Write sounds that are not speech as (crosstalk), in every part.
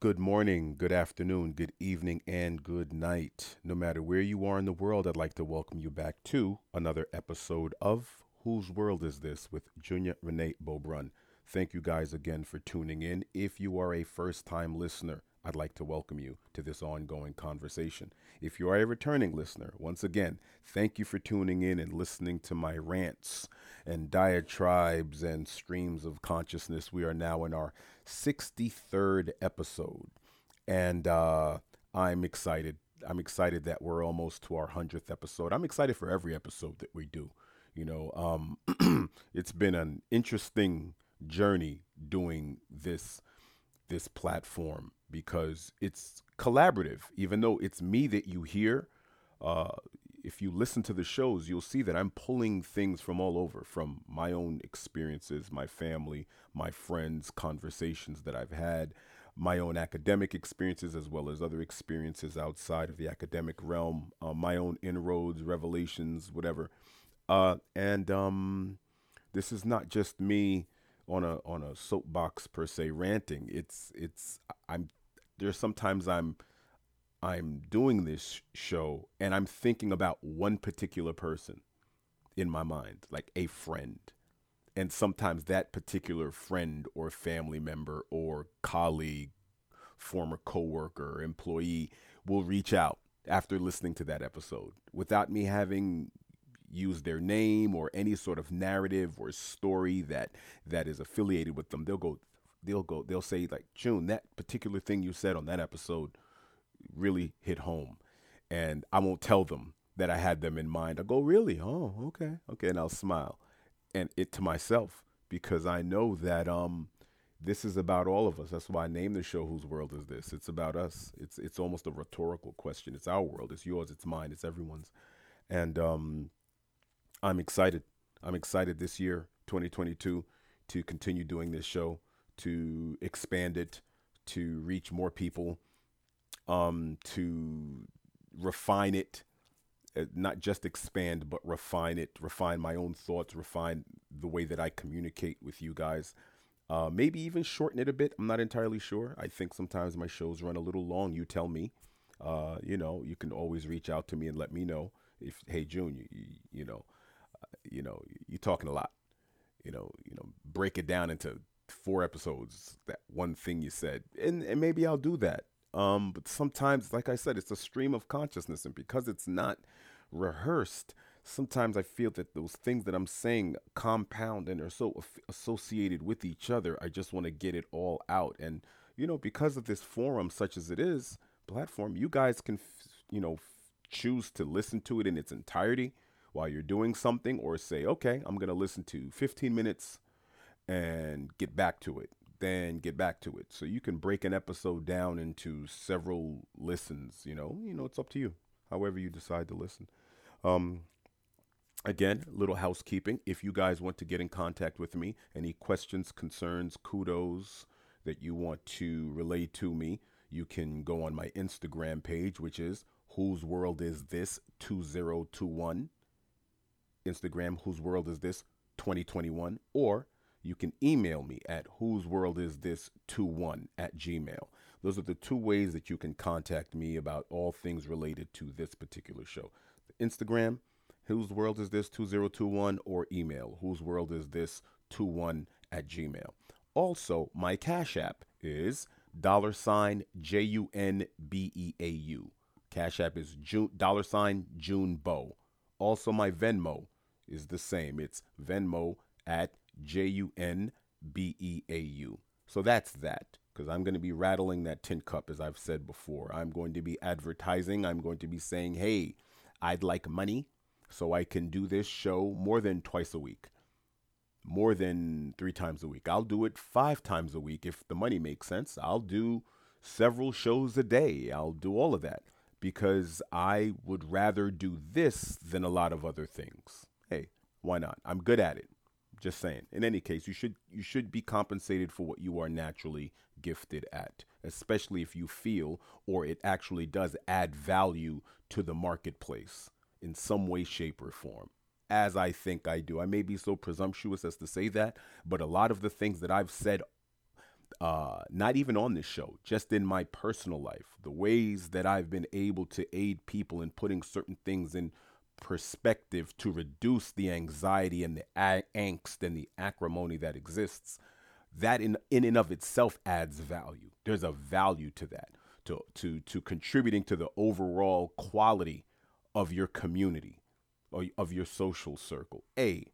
Good morning, good afternoon, good evening, and good night. No matter where you are in the world, I'd like to welcome you back to another episode of Whose World Is This with Junior Renee Beaubrun. Thank you guys again for tuning in. If you are a first time listener, I'd like to welcome you to this ongoing conversation. If you are a returning listener, once again, thank you for tuning in and listening to my rants and diatribes and streams of consciousness. We are now in our 63rd episode, and uh, I'm excited. I'm excited that we're almost to our 100th episode. I'm excited for every episode that we do. You know, um, (clears throat) it's been an interesting journey doing this this platform because it's collaborative. Even though it's me that you hear, uh, if you listen to the shows, you'll see that I'm pulling things from all over, from my own experiences, my family, my friends, conversations that I've had, my own academic experiences, as well as other experiences outside of the academic realm, uh, my own inroads, revelations, whatever. Uh, and um, this is not just me on a on a soapbox per se ranting. It's it's I'm there's sometimes I'm I'm doing this show and I'm thinking about one particular person in my mind, like a friend. And sometimes that particular friend or family member or colleague, former coworker, employee will reach out after listening to that episode without me having used their name or any sort of narrative or story that that is affiliated with them. They'll go they'll go they'll say like june that particular thing you said on that episode really hit home. And i won't tell them that i had them in mind. I go really? Oh okay okay and i'll smile. And it to myself because i know that um this is about all of us. That's why i named the show whose world is this? It's about us. It's it's almost a rhetorical question. It's our world. It's yours. It's mine. It's everyone's. And um i'm excited i'm excited this year 2022 to continue doing this show to expand it, to reach more people, um, to refine it, uh, not just expand, but refine it, refine my own thoughts, refine the way that I communicate with you guys. Uh, maybe even shorten it a bit. I'm not entirely sure. I think sometimes my shows run a little long. You tell me. Uh, you know, you can always reach out to me and let me know if, hey, June, you, you, know, you know, you're talking a lot. You know, you know, break it down into four episodes that one thing you said and, and maybe i'll do that. Um but sometimes like i said it's a stream of consciousness and because it's not rehearsed sometimes i feel that those things that i'm saying compound and are so associated with each other. I just want to get it all out. And you know because of this forum such as it is platform you guys can you know choose to listen to it in its entirety while you're doing something or say okay i'm going to listen to 15 minutes and get back to it then get back to it. So you can break an episode down into several listens you know you know it's up to you however you decide to listen. Um again little housekeeping. If you guys want to get in contact with me any questions concerns kudos that you want to relay to me you can go on my instagram page which is whose world is this? 2021 instagram whose world is this 2021 or you can email me at whose world is this 21 at gmail. Those are the two ways that you can contact me about all things related to this particular show. Instagram whose world is this 2021 or email whose world is this 21 at gmail. Also my cash app is dollar sign j-u-n-b-e-a-u cash app is June, dollar sign june bow also my venmo is the same it's venmo at J U N B E A U. So that's that because I'm going to be rattling that tin cup as I've said before. I'm going to be advertising. I'm going to be saying, hey, I'd like money so I can do this show more than twice a week, more than three times a week. I'll do it five times a week if the money makes sense. I'll do several shows a day. I'll do all of that because I would rather do this than a lot of other things. Hey, why not? I'm good at it. Just saying. In any case, you should you should be compensated for what you are naturally gifted at, especially if you feel or it actually does add value to the marketplace in some way, shape, or form. As I think I do. I may be so presumptuous as to say that, but a lot of the things that I've said uh, not even on this show, just in my personal life, the ways that I've been able to aid people in putting certain things in perspective to reduce the anxiety and the angst and the acrimony that exists, that in, in and of itself adds value. There's a value to that, to, to, to contributing to the overall quality of your community or of your social circle. A,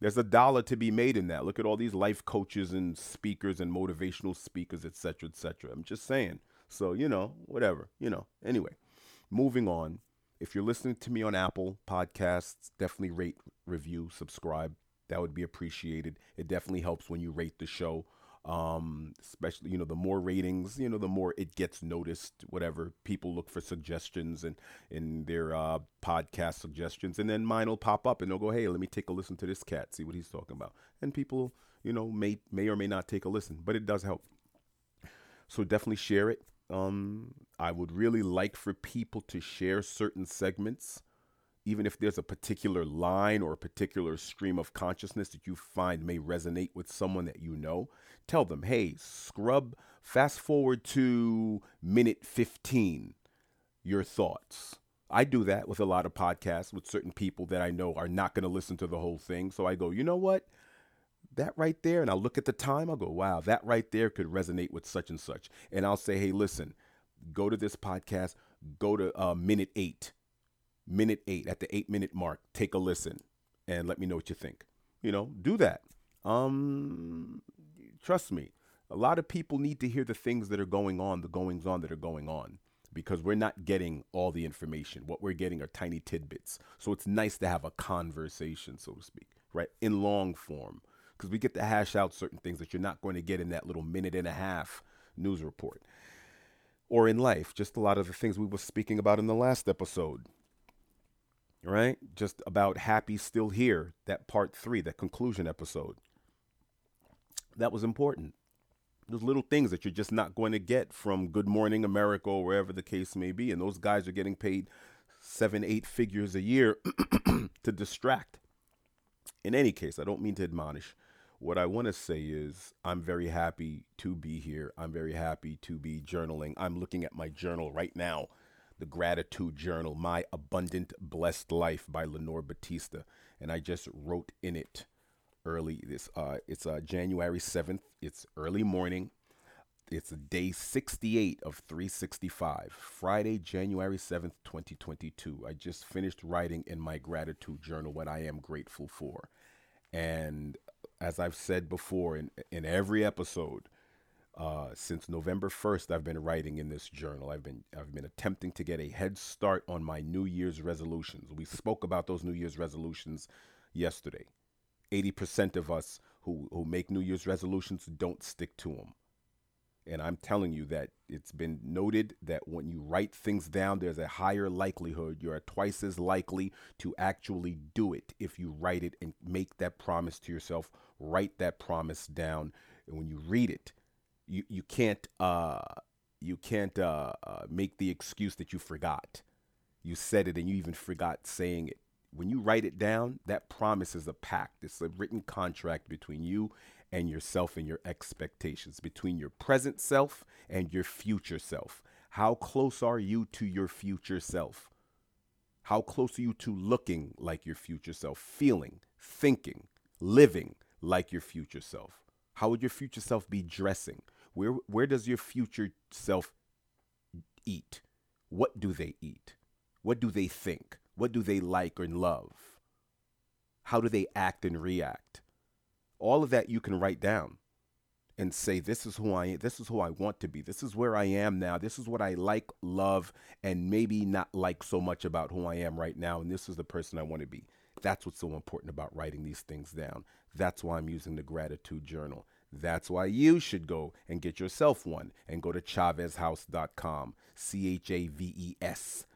there's a dollar to be made in that. Look at all these life coaches and speakers and motivational speakers, etc., etc. I'm just saying. So, you know, whatever, you know. Anyway, moving on. If you're listening to me on Apple Podcasts, definitely rate, review, subscribe. That would be appreciated. It definitely helps when you rate the show um especially you know the more ratings you know the more it gets noticed whatever people look for suggestions and in their uh podcast suggestions and then mine will pop up and they'll go hey let me take a listen to this cat see what he's talking about and people you know may may or may not take a listen but it does help so definitely share it um i would really like for people to share certain segments even if there's a particular line or a particular stream of consciousness that you find may resonate with someone that you know, tell them, hey, scrub, fast forward to minute 15, your thoughts. I do that with a lot of podcasts with certain people that I know are not going to listen to the whole thing. So I go, you know what? That right there, and I'll look at the time, I'll go, wow, that right there could resonate with such and such. And I'll say, hey, listen, go to this podcast, go to uh, minute eight minute eight, at the eight minute mark, take a listen and let me know what you think. You know, do that. Um, trust me, a lot of people need to hear the things that are going on, the goings on that are going on, because we're not getting all the information. What we're getting are tiny tidbits. So it's nice to have a conversation, so to speak, right, in long form, because we get to hash out certain things that you're not going to get in that little minute and a half news report. Or in life, just a lot of the things we were speaking about in the last episode right? Just about Happy Still Here, that part three, that conclusion episode. That was important. Those little things that you're just not going to get from Good Morning America or wherever the case may be. And those guys are getting paid seven, eight figures a year (clears throat) to distract. In any case, I don't mean to admonish. What I want to say is, I'm very happy to be here. I'm very happy to be journaling. I'm looking at my journal right now the Gratitude Journal, My Abundant Blessed Life by Lenore Batista. And I just wrote in it early this uh it's uh January 7th. It's early morning. It's day 68 of 365. Friday, January 7th, 2022. I just finished writing in my gratitude journal what I am grateful for. And as I've said before in in every episode, uh, since November 1st, I've been writing in this journal. I've been I've been attempting to get a head start on my New Year's resolutions. We spoke about those New Year's resolutions yesterday. 80% of us who, who make New Year's resolutions don't stick to them. And I'm telling you that it's been noted that when you write things down, there's a higher likelihood you're twice as likely to actually do it if you write it and make that promise to yourself. Write that promise down. And when you read it, you you can't uh you can't uh, uh, make the excuse that you forgot. You said it and you even forgot saying it. When you write it down, that promise is a pact. It's a written contract between you and yourself and your expectations, between your present self and your future self. How close are you to your future self? How close are you to looking like your future self, feeling, thinking, living like your future self? How would your future self be dressing? Where where does your future self eat? What do they eat? What do they think? What do they like and love? How do they act and react? All of that you can write down and say this is who I am, this is who I want to be. This is where I am now. This is what I like, love and maybe not like so much about who I am right now and this is the person I want to be. That's what's so important about writing these things down. That's why I'm using the gratitude journal. That's why you should go and get yourself one and go to chaveshouse.com, C H A V E S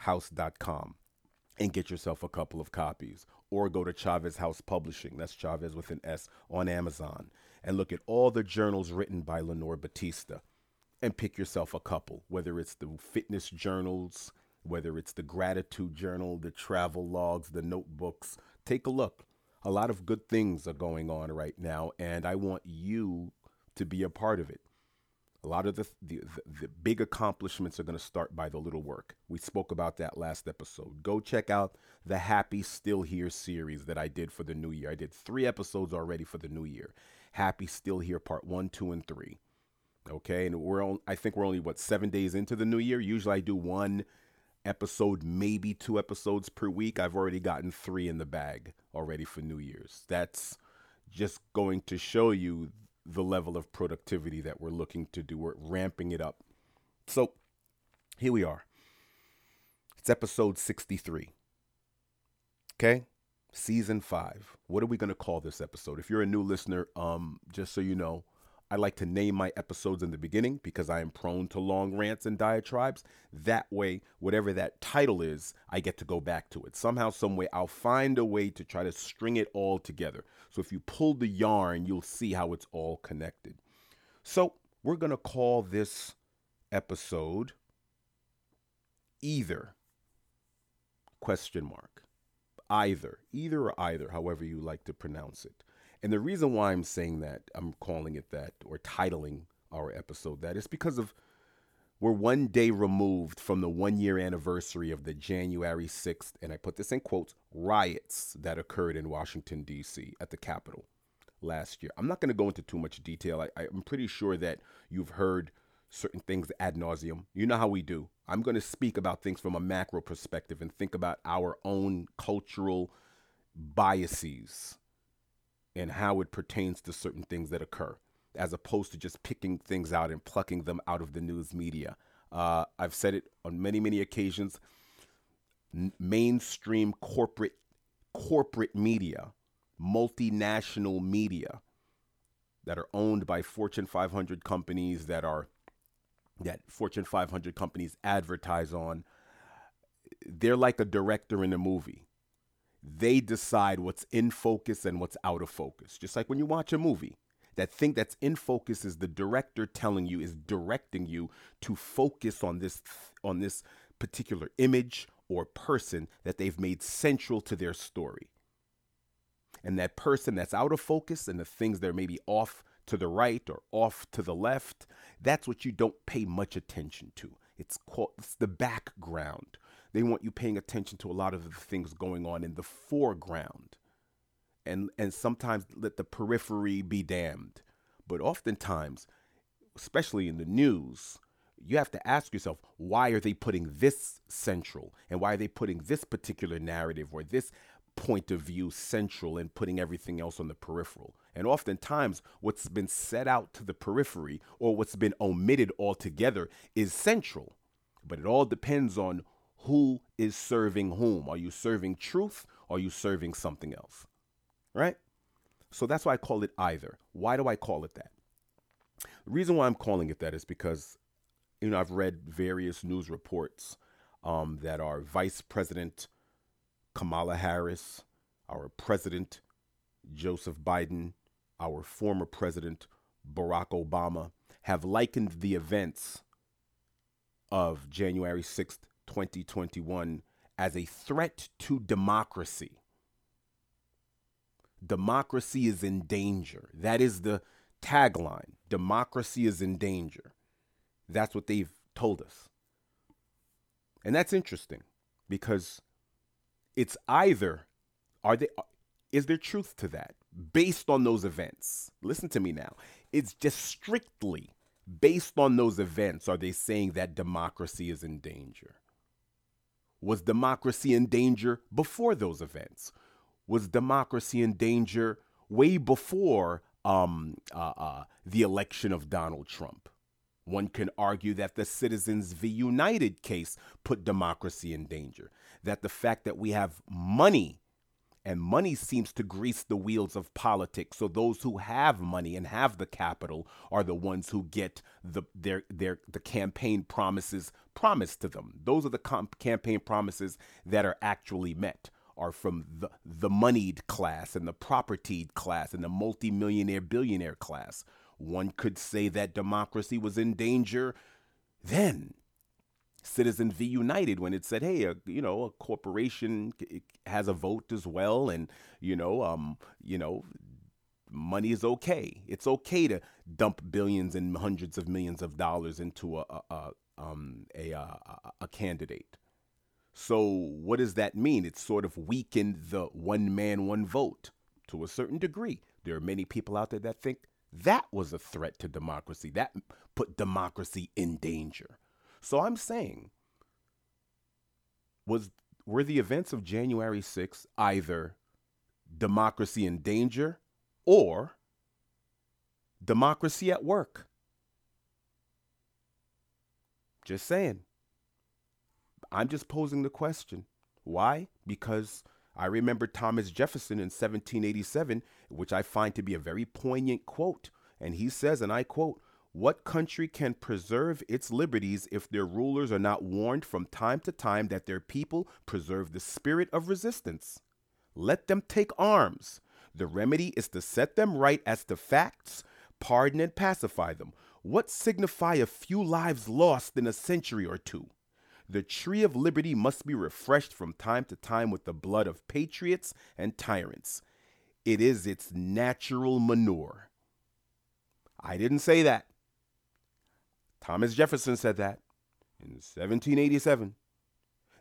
house.com and get yourself a couple of copies or go to Chaves House Publishing, that's Chavez with an S on Amazon and look at all the journals written by Lenore Batista and pick yourself a couple, whether it's the fitness journals, whether it's the gratitude journal, the travel logs, the notebooks. Take a look a lot of good things are going on right now, and I want you to be a part of it. A lot of the, the, the big accomplishments are going to start by the little work. We spoke about that last episode. Go check out the Happy Still Here series that I did for the new year. I did three episodes already for the new year. Happy Still Here Part 1, 2, and 3. Okay, and we're on, I think we're only what seven days into the new year. Usually I do one episode, maybe two episodes per week. I've already gotten three in the bag already for New Year's. That's just going to show you the level of productivity that we're looking to do. We're ramping it up. So here we are. It's episode 63. Okay? Season 5. What are we going to call this episode? If you're a new listener, um just so you know, I like to name my episodes in the beginning because I am prone to long rants and diatribes. That way, whatever that title is, I get to go back to it. Somehow, some way, I'll find a way to try to string it all together. So if you pull the yarn, you'll see how it's all connected. So we're going to call this episode either question mark either either or either however you like to pronounce it and the reason why I'm saying that, I'm calling it that, or titling our episode that, is because of we're one day removed from the one year anniversary of the January 6th, and I put this in quotes, riots that occurred in Washington, D.C. at the Capitol last year. I'm not going to go into too much detail. I, I'm pretty sure that you've heard certain things ad nauseum. You know how we do. I'm going to speak about things from a macro perspective and think about our own cultural biases and how it pertains to certain things that occur, as opposed to just picking things out and plucking them out of the news media. Uh, I've said it on many, many occasions. N- mainstream corporate corporate media, multinational media that are owned by Fortune 500 companies that are that Fortune 500 companies advertise on. They're like a director in a movie they decide what's in focus and what's out of focus. Just like when you watch a movie, that thing that's in focus is the director telling you is directing you to focus on this on this particular image or person that they've made central to their story. And that person that's out of focus and the things that are maybe off to the right or off to the left, that's what you don't pay much attention to. It's called it's the background they want you paying attention to a lot of the things going on in the foreground. And and sometimes let the periphery be damned. But oftentimes, especially in the news, you have to ask yourself, why are they putting this central? And why are they putting this particular narrative or this point of view central and putting everything else on the peripheral? And oftentimes, what's been set out to the periphery or what's been omitted altogether is central. But it all depends on who is serving whom. Are you serving truth or are you serving something else? Right? So that's why I call it either. Why do I call it that? The reason why I'm calling it that is because, you know, I've read various news reports um, that our Vice President Kamala Harris, our President Joseph Biden, our former President Barack Obama have likened the events of January 6th, 2021 as a threat to democracy. Democracy is in danger. That is the tagline. Democracy is in danger. That's what they've told us. And that's interesting because it's either are they is there truth to that based on those events? Listen to me now. It's just strictly based on those events are they saying that democracy is in danger? Was democracy in danger before those events? Was democracy in danger way before um, uh, uh, the election of Donald Trump? One can argue that the Citizens v. United case put democracy in danger. That the fact that we have money and money seems to grease the wheels of politics. So those who have money and have the capital are the ones who get the their their the campaign promises promised to them. Those are the comp- campaign promises that are actually met are from the the moneyed class and the propertied class and the multimillionaire billionaire class. One could say that democracy was in danger then Citizen v United when it said, hey, a, you know, a corporation has a vote as well, and you know, um, you know, money is okay. It's okay to dump billions and hundreds of millions of dollars into a a, a um a, a, a candidate. So what does that mean? It's sort of weakened the one man one vote to a certain degree. There are many people out there that think that was a threat to democracy. That put democracy in danger. So I'm saying was were the events of January 6th either democracy in danger or democracy at work? Just saying. I'm just posing the question. Why? Because I remember Thomas Jefferson in 1787, which I find to be a very poignant quote. And he says, and I quote, What country can preserve its liberties if their rulers are not warned from time to time that their people preserve the spirit of resistance? Let them take arms. The remedy is to set them right as to facts, pardon and pacify them. What signify a few lives lost in a century or two? The tree of liberty must be refreshed from time to time with the blood of patriots and tyrants. It is its natural manure. I didn't say that. Thomas Jefferson said that in 1787.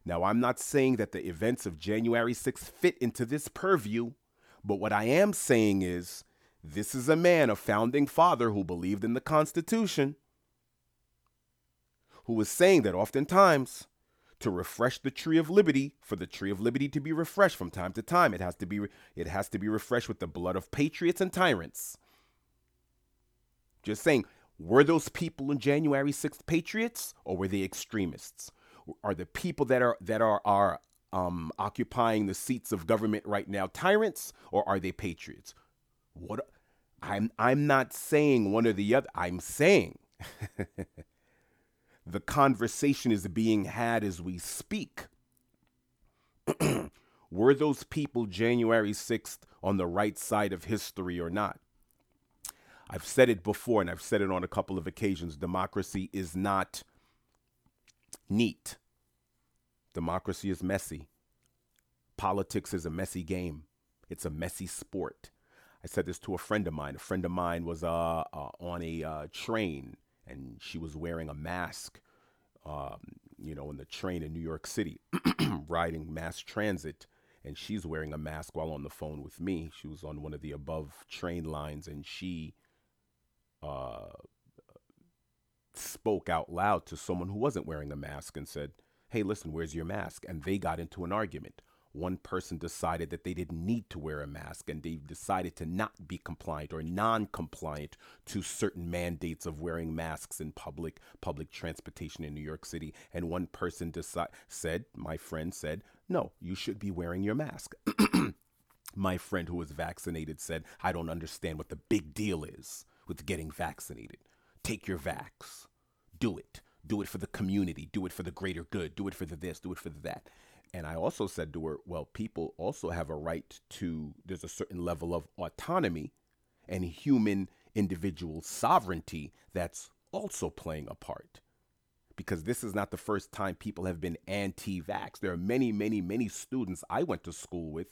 Now, I'm not saying that the events of January 6th fit into this purview, but what I am saying is this is a man, a founding father who believed in the Constitution, who was saying that oftentimes to refresh the tree of liberty, for the tree of liberty to be refreshed from time to time, it has to be it has to be refreshed with the blood of patriots and tyrants. Just saying, were those people in January 6th patriots or were they extremists? Are the people that are that are are um, occupying the seats of government right now tyrants or are they patriots? What I'm I'm not saying one or the other. I'm saying (laughs) the conversation is being had as we speak. (clears throat) Were those people January 6th on the right side of history or not? I've said it before and I've said it on a couple of occasions. Democracy is not neat. Democracy is messy. Politics is a messy game. It's a messy sport. I said this to a friend of mine. A friend of mine was uh, uh, on a uh, train and she was wearing a mask, um, you know, in the train in New York City, (clears throat) riding mass transit. And she's wearing a mask while on the phone with me. She was on one of the above train lines and she uh, spoke out loud to someone who wasn't wearing a mask and said, Hey, listen, where's your mask? And they got into an argument one person decided that they didn't need to wear a mask and they decided to not be compliant or non-compliant to certain mandates of wearing masks in public public transportation in New York City. And one person said my friend said no you should be wearing your mask. (clears throat) My friend who was vaccinated said I don't understand what the big deal is with getting vaccinated. Take your vax. Do it. Do it for the community. Do it for the greater good. Do it for the this. Do it for the that and I also said to her, well, people also have a right to, there's a certain level of autonomy and human individual sovereignty that's also playing a part. Because this is not the first time people have been anti vax. There are many, many, many students I went to school with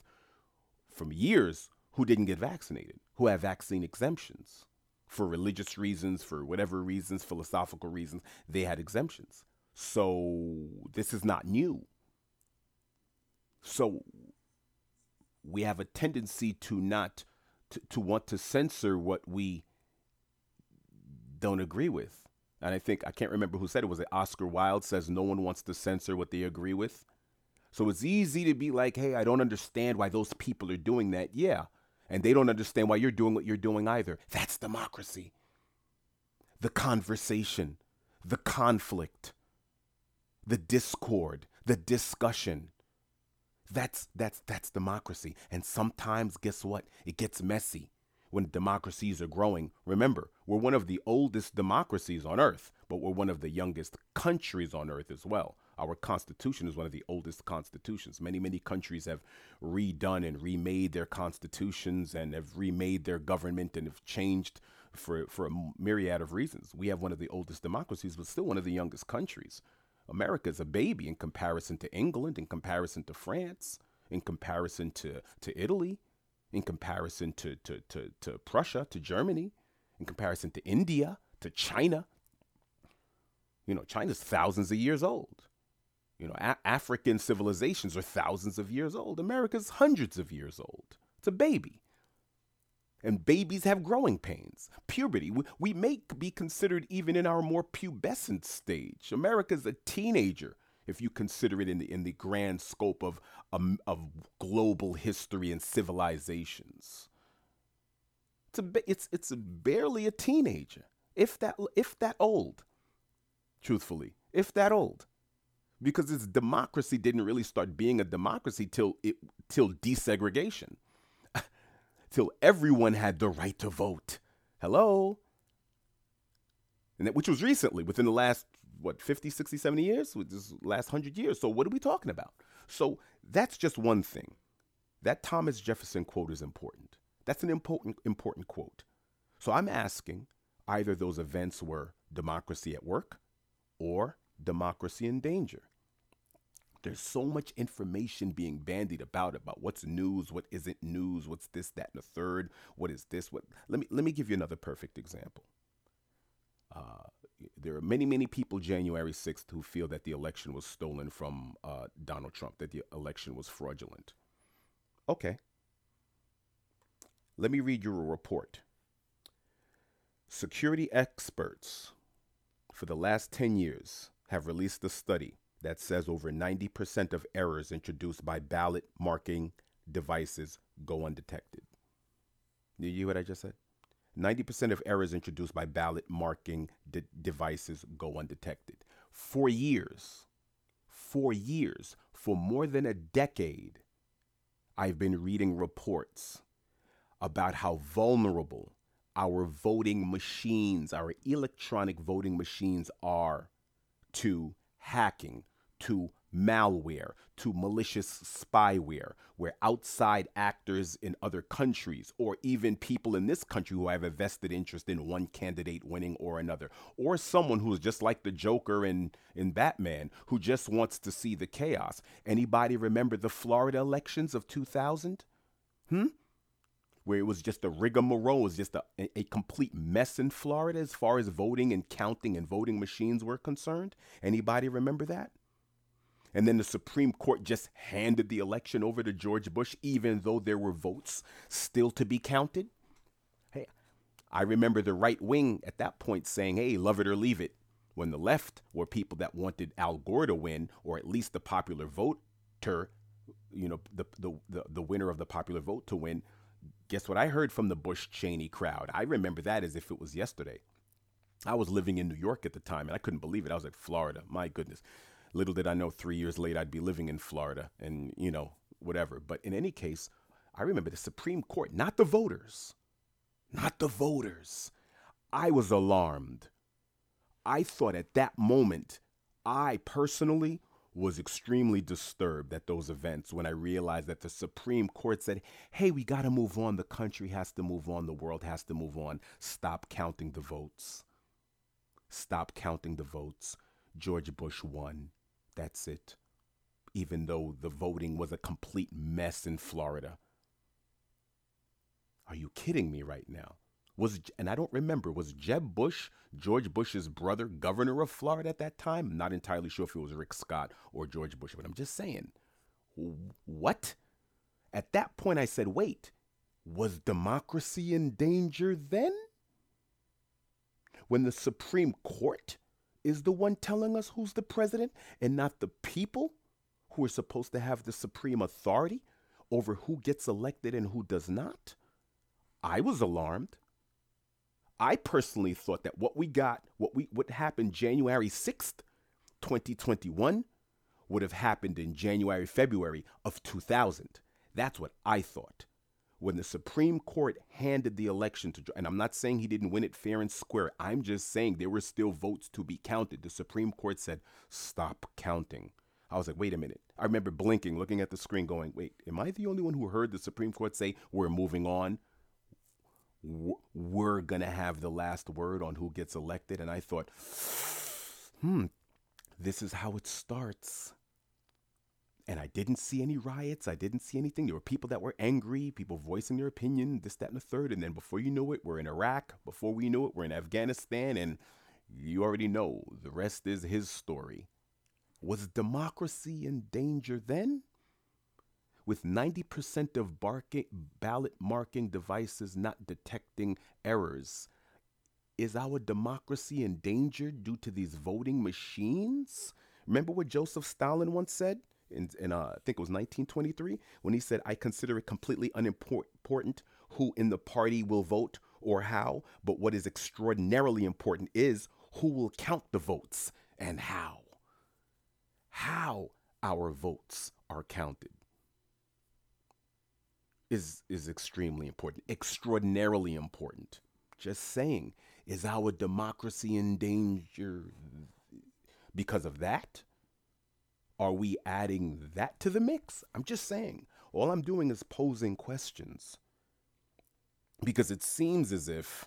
from years who didn't get vaccinated, who have vaccine exemptions for religious reasons, for whatever reasons, philosophical reasons, they had exemptions. So this is not new. So we have a tendency to not to, to want to censor what we don't agree with. And I think I can't remember who said it was it Oscar Wilde says no one wants to censor what they agree with. So it's easy to be like, "Hey, I don't understand why those people are doing that." Yeah. And they don't understand why you're doing what you're doing either. That's democracy. The conversation, the conflict, the discord, the discussion. That's that's that's democracy. And sometimes guess what? It gets messy when democracies are growing. Remember, we're one of the oldest democracies on earth, but we're one of the youngest countries on earth as well. Our constitution is one of the oldest constitutions. Many, many countries have redone and remade their constitutions and have remade their government and have changed for, for a myriad of reasons. We have one of the oldest democracies, but still one of the youngest countries. America is a baby in comparison to England, in comparison to France, in comparison to, to Italy, in comparison to, to, to, to Prussia, to Germany, in comparison to India, to China. You know, China's thousands of years old. You know, a- African civilizations are thousands of years old. America's hundreds of years old. It's a baby. And babies have growing pains. Puberty, we, we may be considered even in our more pubescent stage. America's a teenager if you consider it in the in the grand scope of um, of global history and civilizations. It's a it's it's a barely a teenager, if that if that old. Truthfully, if that old, because its democracy didn't really start being a democracy till it till desegregation, till everyone had the right to vote. Hello. And that, which was recently, within the last what 50 60 70 years? This last 100 years. So what are we talking about? So that's just one thing. That thomas jefferson quote is important. That's an important important quote. So i'm asking either those events were democracy at work or democracy in danger there's so much information being bandied about about what's news what isn't news what's this that and the third what is this what let me let me give you another perfect example uh, there are many, many people January 6th who feel that the election was stolen from uh, Donald Trump, that the election was fraudulent. Okay. Let me read you a report. Security experts for the last 10 years have released a study that says over 90% of errors introduced by ballot marking devices go undetected. You hear what I just said? 90% of errors introduced by ballot marking de- devices go undetected. For years, for years, for more than a decade, I've been reading reports about how vulnerable our voting machines, our electronic voting machines are to hacking, to malware to malicious spyware, where outside actors in other countries, or even people in this country who have a vested interest in one candidate winning or another, or someone who's just like the Joker in, in Batman, who just wants to see the chaos. Anybody remember the Florida elections of 2000? Hmm? Where it was just a rigmarole, it was just a, a complete mess in Florida as far as voting and counting and voting machines were concerned. Anybody remember that? And then the Supreme Court just handed the election over to George Bush, even though there were votes still to be counted. Hey, I remember the right wing at that point saying, hey, love it or leave it. When the left were people that wanted Al Gore to win, or at least the popular voter, you know, the, the, the, the winner of the popular vote to win. Guess what I heard from the Bush Cheney crowd? I remember that as if it was yesterday. I was living in New York at the time and I couldn't believe it. I was like, Florida, my goodness. Little did I know three years later I'd be living in Florida and, you know, whatever. But in any case, I remember the Supreme Court, not the voters, not the voters. I was alarmed. I thought at that moment, I personally was extremely disturbed at those events when I realized that the Supreme Court said, hey, we got to move on. The country has to move on. The world has to move on. Stop counting the votes. Stop counting the votes. George Bush won. That's it. Even though the voting was a complete mess in Florida. Are you kidding me right now? Was and I don't remember was Jeb Bush, George Bush's brother, governor of Florida at that time? I'm not entirely sure if it was Rick Scott or George Bush, but I'm just saying. What? At that point I said, "Wait. Was democracy in danger then?" When the Supreme Court is the one telling us who's the president and not the people who are supposed to have the supreme authority over who gets elected and who does not. I was alarmed. I personally thought that what we got, what we what happened January 6th, 2021 would have happened in January, February of 2000. That's what I thought when the Supreme Court handed the election to, and I'm not saying he didn't win it fair and square, I'm just saying there were still votes to be counted. The Supreme Court said, stop counting. I was like, wait a minute. I remember blinking, looking at the screen, going, wait, am I the only one who heard the Supreme Court say, we're moving on? We're going to have the last word on who gets elected? And I thought, hmm, this is how it starts. And I didn't see any riots. I didn't see anything. There were people that were angry, people voicing their opinion, this, that, and the third. And then before you know it, we're in Iraq. Before we know it, we're in Afghanistan. And you already know the rest is his story. Was democracy in danger then? With 90% of ballot marking devices not detecting errors, is our democracy in danger due to these voting machines? Remember what Joseph Stalin once said? In, in uh, I think it was 1923, when he said, I consider it completely unimportant who in the party will vote or how, but what is extraordinarily important is who will count the votes and how. How our votes are counted is, is extremely important, extraordinarily important. Just saying, is our democracy in danger because of that? Are we adding that to the mix? I'm just saying. All I'm doing is posing questions. Because it seems as if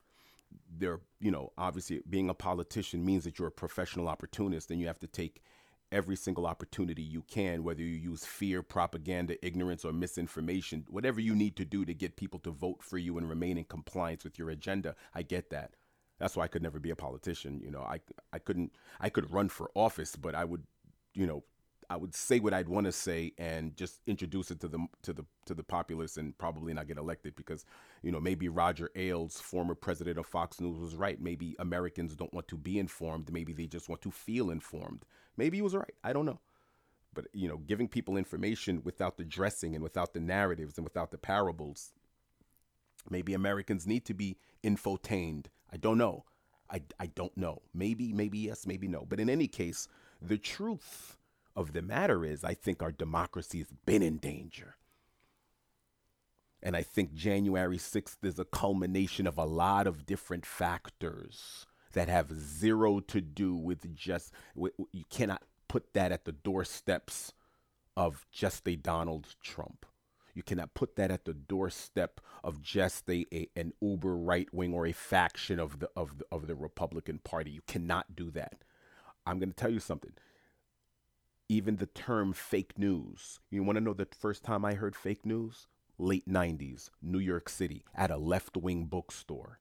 they're, you know, obviously being a politician means that you're a professional opportunist and you have to take every single opportunity you can, whether you use fear, propaganda, ignorance, or misinformation, whatever you need to do to get people to vote for you and remain in compliance with your agenda. I get that. That's why I could never be a politician. You know, I, I couldn't, I could run for office, but I would, you know, I would say what I'd want to say and just introduce it to the to the to the populace and probably not get elected because you know maybe Roger Ailes, former president of Fox News, was right. Maybe Americans don't want to be informed. Maybe they just want to feel informed. Maybe he was right. I don't know. But you know, giving people information without the dressing and without the narratives and without the parables. Maybe Americans need to be infotained. I don't know. I, I don't know. Maybe, maybe yes, maybe no. But in any case, the truth of the matter is, I think our democracy has been in danger. And I think January 6th is a culmination of a lot of different factors that have zero to do with just, you cannot put that at the doorsteps of just a Donald Trump. You cannot put that at the doorstep of just a, a an uber right wing or a faction of the of the of the Republican Party. You cannot do that. I'm going to tell you something even the term fake news. You want to know the first time I heard fake news? Late 90s, New York City, at a left wing bookstore.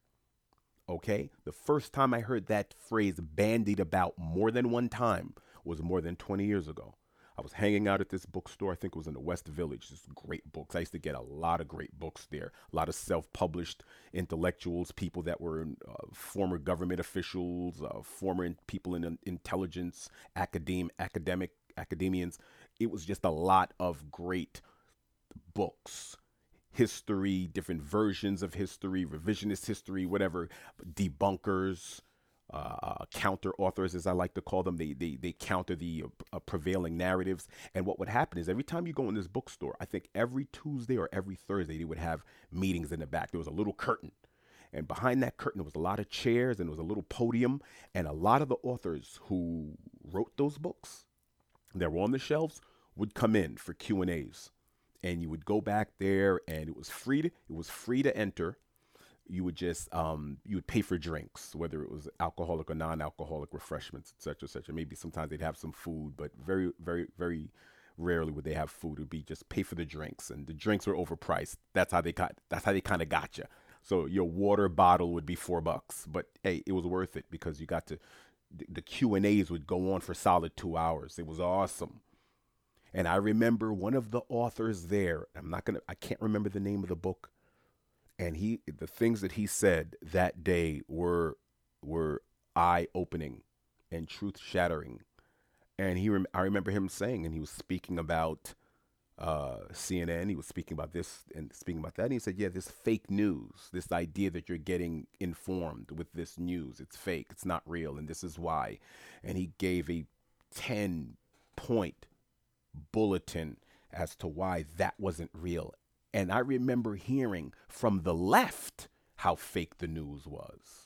Okay? The first time I heard that phrase bandied about more than one time was more than 20 years ago. I was hanging out at this bookstore. I think it was in the West Village. Just great books. I used to get a lot of great books there. A lot of self-published intellectuals, people that were uh, former government officials, uh, former in, people in intelligence, academe, academic academians. It was just a lot of great books history, different versions of history, revisionist history, whatever, debunkers, uh, uh, counter authors, as I like to call them. They they they counter the uh, prevailing narratives. And what would happen is every time you go in this bookstore, I think every Tuesday or every Thursday they would have meetings in the back. There was a little curtain. And behind that curtain, there was a lot of chairs and there was a little podium. And a lot of the authors who wrote those books, that were on the shelves would come in for Q and A's, and you would go back there, and it was free to it was free to enter. You would just um, you would pay for drinks, whether it was alcoholic or non-alcoholic refreshments, etc., etc. Maybe sometimes they'd have some food, but very, very, very rarely would they have food. It would be just pay for the drinks, and the drinks were overpriced. That's how they got. That's how they kind of got you. So your water bottle would be four bucks, but hey, it was worth it because you got to the Q and A's would go on for solid two hours. It was awesome. And I remember one of the authors there. I'm not gonna. I can't remember the name of the book. And he, the things that he said that day were were eye opening and truth shattering. And he, I remember him saying, and he was speaking about uh, CNN. He was speaking about this and speaking about that. And he said, Yeah, this fake news, this idea that you're getting informed with this news, it's fake, it's not real, and this is why. And he gave a 10 point bulletin as to why that wasn't real. And I remember hearing from the left how fake the news was.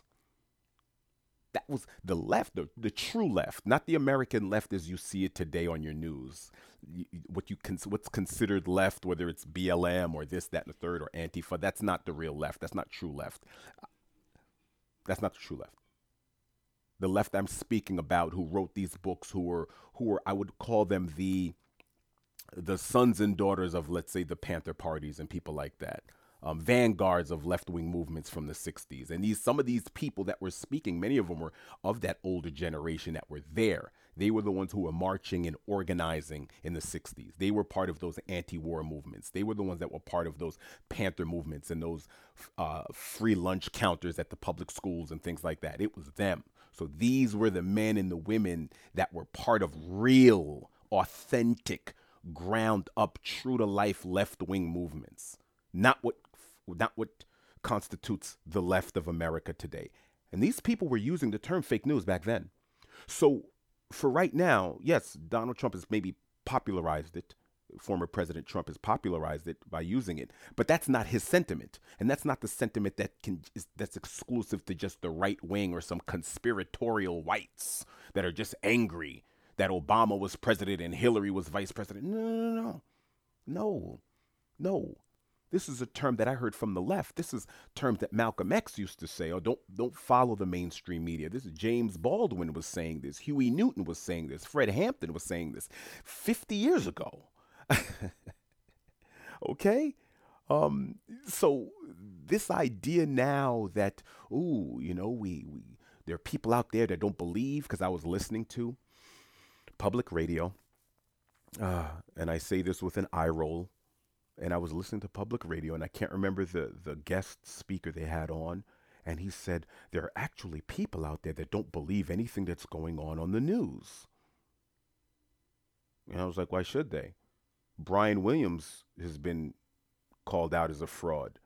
That was the left, the, the true left, not the American left as you see it today on your news what you what's considered left, whether it's BLM or this, that, and the third, or Antifa. That's not the real left. That's not true left. That's not the true left. The left I'm speaking about, who wrote these books, who were who were I would call them the the sons and daughters of, let's say, the Panther parties and people like that. Um, vanguards of left-wing movements from the 60s and these some of these people that were speaking many of them were of that older generation that were there. They were the ones who were marching and organizing in the 60s they were part of those anti-war movements. They were the ones that were part of those panther movements and those uh, free lunch counters at the public schools and things like that. It was them. So these were the men and the women that were part of real authentic ground up, true to life left wing movements. Not what not what constitutes the left of America today. And these people were using the term fake news back then. So for right now, yes, Donald Trump has maybe popularized it. Former President Trump has popularized it by using it, but that's not his sentiment, and that's not the sentiment that can is, that's exclusive to just the right wing or some conspiratorial whites that are just angry that Obama was president and Hillary was vice president. No, no, no, no, no. This is a term that I heard from the left. This is terms that Malcolm X used to say. Oh, don't don't follow the mainstream media. This is James Baldwin was saying this. Huey Newton was saying this. Fred Hampton was saying this 50 years ago. (laughs) okay? Um, so this idea now that, ooh, you know, we, we there are people out there that don't believe because I was listening to public radio, uh, and I say this with an eye roll. And I was listening to public radio, and I can't remember the the guest speaker they had on, and he said there are actually people out there that don't believe anything that's going on on the news. And I was like, why should they? Brian Williams has been called out as a fraud.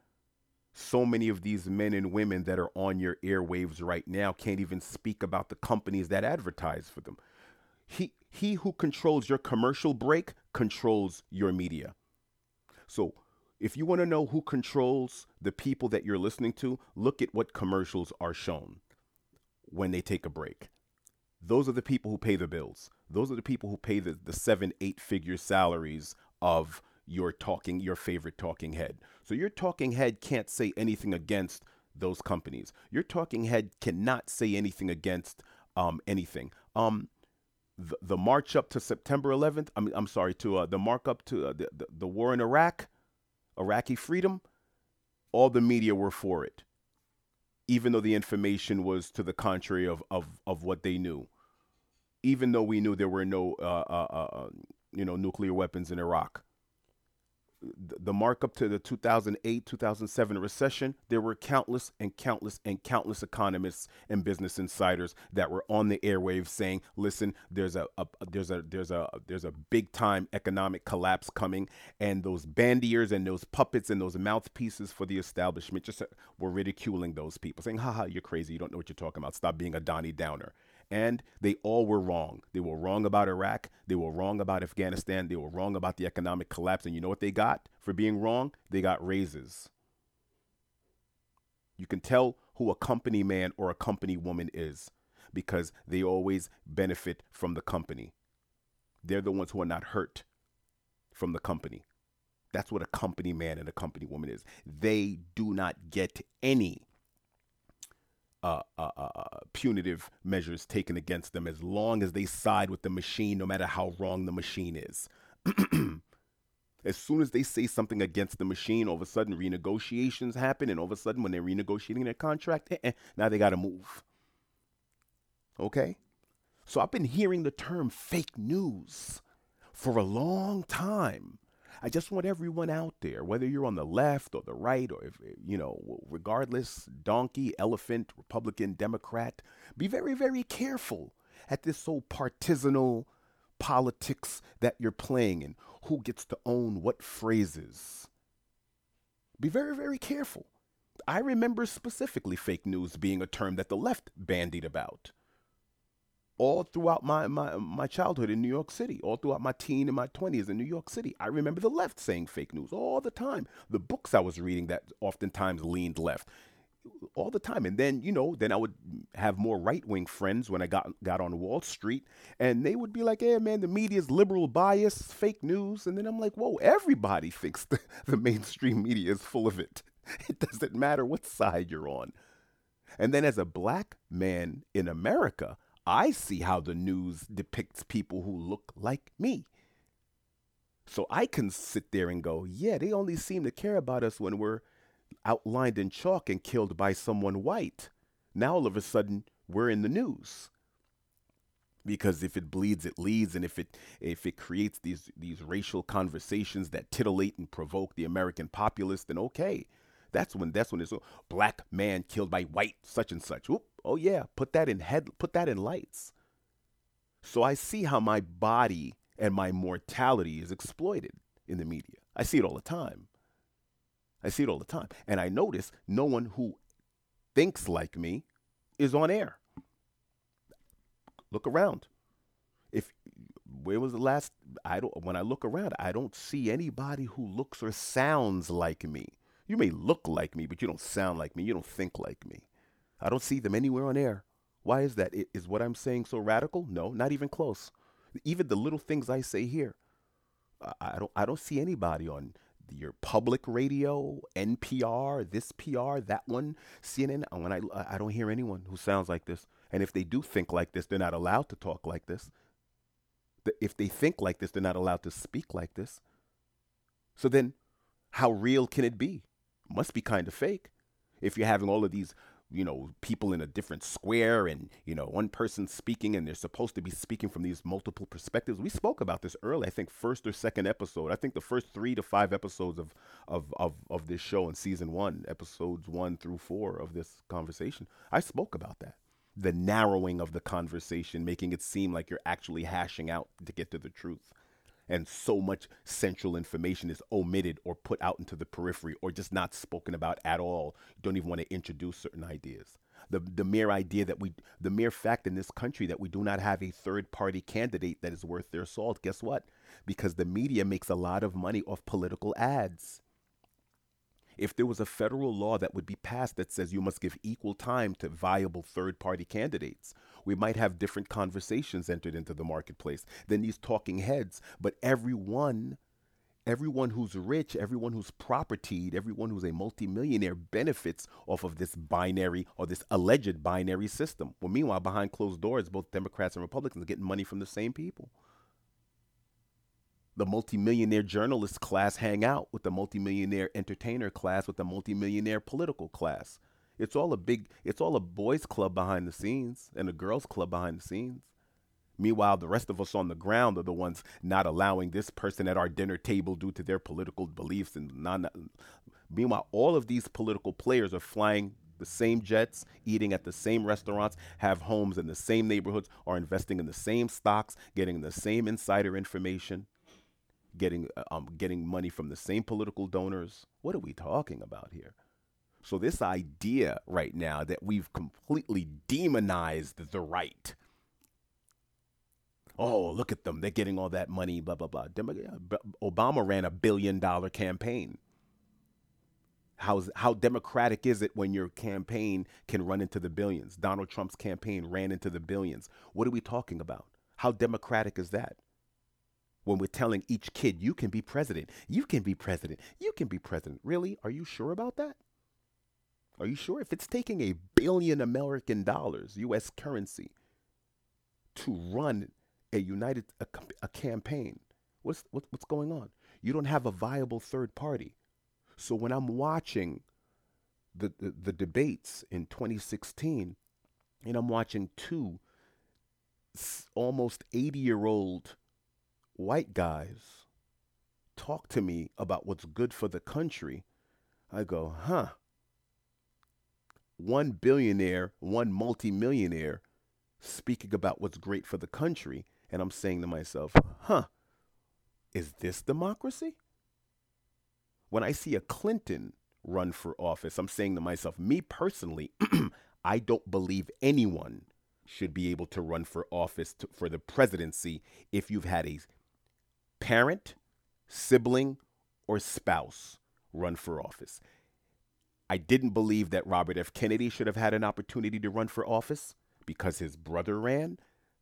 So many of these men and women that are on your airwaves right now can't even speak about the companies that advertise for them. He he who controls your commercial break controls your media. So if you want to know who controls the people that you're listening to, look at what commercials are shown when they take a break. Those are the people who pay the bills. Those are the people who pay the, the seven, eight figure salaries of your talking, your favorite talking head. So your talking head can't say anything against those companies. Your talking head cannot say anything against um, anything. Um, the, the march up to September 11th, I'm, I'm sorry, to uh, the mark up to uh, the, the, the war in Iraq, Iraqi freedom, all the media were for it, even though the information was to the contrary of, of, of what they knew. Even though we knew there were no, uh, uh, uh, uh you know, nuclear weapons in Iraq the markup to the 2008 2007 recession, there were countless and countless and countless economists and business insiders that were on the airwaves saying, "Listen, there's a, a there's a there's a there's a big time economic collapse coming," and those bandiers and those puppets and those mouthpieces for the establishment just uh, were ridiculing those people, saying, "Haha, you're crazy. You don't know what you're talking about. Stop being a Donnie Downer." And they all were wrong. They were wrong about Iraq. They were wrong about Afghanistan. They were wrong about the economic collapse. And you know what they got for being wrong? They got raises. You can tell who a company man or a company woman is because they always benefit from the company. They're the ones who are not hurt from the company. That's what a company man and a company woman is. They do not get any uh, uh, uh, uh, punitive measures taken against them as long as they side with the machine, no matter how wrong the machine is. (clears throat) as soon as they say something against the machine, all of a sudden renegotiations happen, and all of a sudden when they're renegotiating their contract, eh, eh, now they got to move. Okay? So I've been hearing the term fake news for a long time. I just want everyone out there, whether you're on the left or the right, or if, you know, regardless, donkey, elephant, Republican, Democrat, be very, very careful at this so partisanal politics that you're playing and Who gets to own what phrases? Be very, very careful. I remember specifically fake news being a term that the left bandied about all throughout my, my, my childhood in New York City, all throughout my teen and my 20s in New York City. I remember the left saying fake news all the time. The books I was reading that oftentimes leaned left all the time. And then, you know, then I would have more right wing friends when I got got on Wall Street, and they would be like, "Hey, man, the media's liberal bias, fake news." And then I'm like, "Whoa, everybody thinks (laughs) the, the mainstream media is full of it. (laughs) It doesn't matter what side you're on." And then as a black man in America, I see how the news depicts people who look like me. So I can sit there and go, yeah, they only seem to care about us when we're outlined in chalk and killed by someone white. Now all of a sudden we're in the news. Because if it bleeds, it leads, and if it if it creates these these racial conversations that titillate and provoke the American populace, then okay, that's when that's when it's a black man killed by white such and such. Oop, oh yeah, put that in head, put that in lights. So I see how my body and my mortality is exploited in the media. I see it all the time. I see it all the time. And I notice no one who thinks like me is on air. Look around. If where was the last I don't when I look around, I don't see anybody who looks or sounds like me. You may look like me, but you don't sound like me. You don't think like me. I don't see them anywhere on air. Why is that? Is what I'm saying so radical? No, not even close. Even the little things I say here, I don't I don't see anybody on your public radio, NPR, this PR, that one, CNN. Uh, when I I don't hear anyone who sounds like this. And if they do think like this, they're not allowed to talk like this. If they think like this, they're not allowed to speak like this. So then, how real can it be? Must be kind of fake. If you're having all of these you know, people in a different square and, you know, one person speaking and they're supposed to be speaking from these multiple perspectives. We spoke about this early, I think first or second episode. I think the first three to five episodes of, of, of, of this show in season one, episodes one through four of this conversation, I spoke about that. The narrowing of the conversation, making it seem like you're actually hashing out to get to the truth and so much central information is omitted or put out into the periphery or just not spoken about at all. You don't even want to introduce certain ideas. The, the mere idea that we, the mere fact in this country that we do not have a third party candidate that is worth their salt, guess what? Because the media makes a lot of money off political ads. If there was a federal law that would be passed that says you must give equal time to viable third party candidates, we might have different conversations entered into the marketplace than these talking heads. But everyone, everyone who's rich, everyone who's propertied, everyone who's a multimillionaire benefits off of this binary or this alleged binary system. Well, meanwhile, behind closed doors, both Democrats and Republicans are getting money from the same people. The multimillionaire journalist class hang out with the multimillionaire entertainer class with the multimillionaire political class. It's all a big, it's all a boys' club behind the scenes and a girls' club behind the scenes. Meanwhile, the rest of us on the ground are the ones not allowing this person at our dinner table due to their political beliefs and non. Meanwhile, all of these political players are flying the same jets, eating at the same restaurants, have homes in the same neighborhoods, are investing in the same stocks, getting the same insider information, getting um, getting money from the same political donors. What are we talking about here? So, this idea right now that we've completely demonized the right. Oh, look at them. They're getting all that money, blah, blah, blah. Obama ran a billion dollar campaign. How's, how democratic is it when your campaign can run into the billions? Donald Trump's campaign ran into the billions. What are we talking about? How democratic is that? When we're telling each kid, you can be president, you can be president, you can be president. Really? Are you sure about that? Are you sure? If it's taking a billion American dollars, U.S. currency, to run a united a, a campaign, what's what, what's going on? You don't have a viable third party. So when I'm watching the, the, the debates in 2016, and I'm watching two almost 80 year old white guys talk to me about what's good for the country, I go, huh one billionaire, one multimillionaire speaking about what's great for the country. And I'm saying to myself, huh, is this democracy? When I see a Clinton run for office, I'm saying to myself, me personally, (clears throat) I don't believe anyone should be able to run for office to, for the presidency if you've had a parent, sibling, or spouse run for office. I didn't believe that Robert F. Kennedy should have had an opportunity to run for office because his brother ran,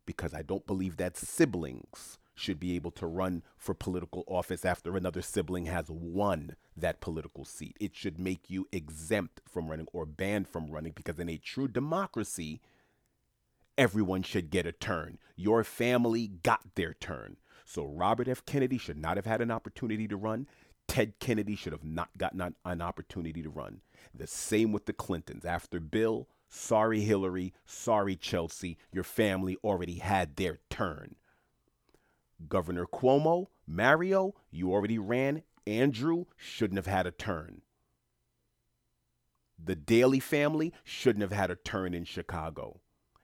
because I don't believe that siblings should be able to run for political office after another sibling has won that political seat. It should make you exempt from running or banned from running because in a true democracy, everyone should get a turn. Your family got their turn. So Robert F. Kennedy should not have had an opportunity to run. Ted Kennedy should have not gotten an opportunity to run. The same with the Clintons. After Bill, sorry Hillary, sorry Chelsea, your family already had their turn. Governor Cuomo, Mario, you already ran. Andrew shouldn't have had a turn. The Daley family shouldn't have had a turn in Chicago.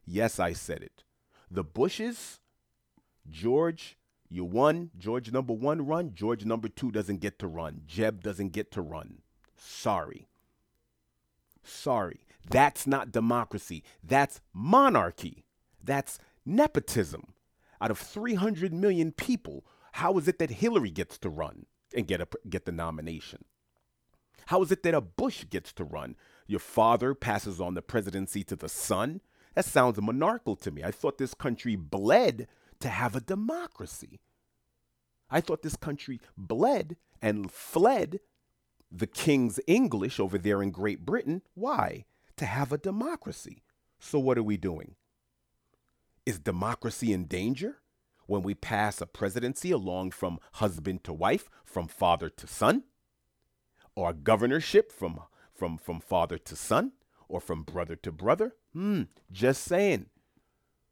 Yes, I said it. The Bushes, George, you won. George number one run. George number two doesn't get to run. Jeb doesn't get to run. Sorry. Sorry. That's not democracy. That's monarchy. That's nepotism. Out of 300 million people, how is it that Hillary gets to run and get, a, get the nomination? How is it that a Bush gets to run? Your father passes on the presidency to the son? That sounds monarchical to me. I thought this country bled to have a democracy. I thought this country bled and fled the King's English over there in Great Britain. Why? To have a democracy. So, what are we doing? Is democracy in danger when we pass a presidency along from husband to wife, from father to son? Or a governorship from, from, from father to son? Or from brother to brother? Hmm, just saying.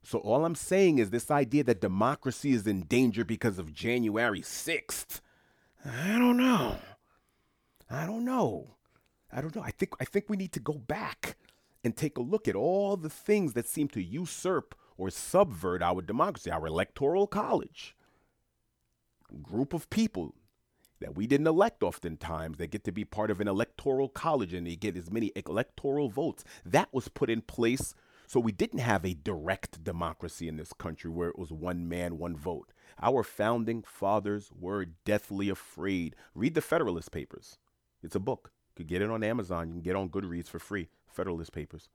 So all I'm saying is this idea that democracy is in danger because of January 6th. I don't know. I don't know. I don't know. I think I think we need to go back and take a look at all the things that seem to usurp or subvert our democracy, our electoral college. Group of people that we didn't elect oftentimes they get to be part of an electoral college and they get as many electoral votes. That was put in place so we didn't have a direct democracy in this country where it was one man, one vote. Our founding fathers were deathly afraid. Read the Federalist Papers. It's a book. You can get it on Amazon. You can get on Goodreads for free. Federalist Papers.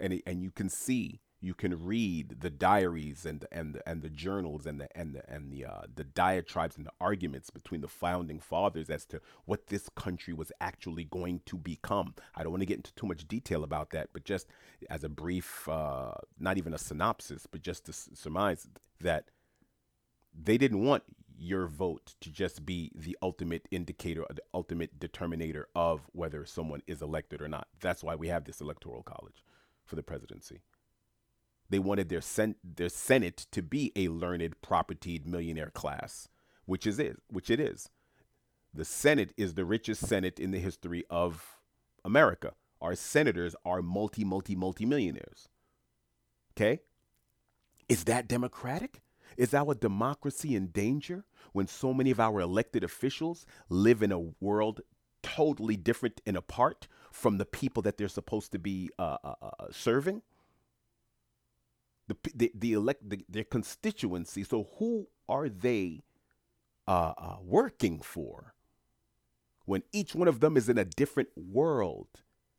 And, it, and you can see you can read the diaries and and and the journals and the and the and the uh, the diatribes and the arguments between the founding fathers as to what this country was actually going to become. I don't want to get into too much detail about that, but just as a brief, uh, not even a synopsis, but just to surmise that they didn't want your vote to just be the ultimate indicator, the ultimate determinator of whether someone is elected or not. That's why we have this electoral college for the presidency. They wanted their sen- their Senate to be a learned, propertied millionaire class, which is it, which it is. The Senate is the richest Senate in the history of America. Our senators are multi, multi, multi millionaires. Okay? Is that democratic? Is our democracy in danger when so many of our elected officials live in a world totally different and apart from the people that they're supposed to be uh, uh, uh serving? the the, the elect the, their constituency. So who are they uh, uh, working for? When each one of them is in a different world.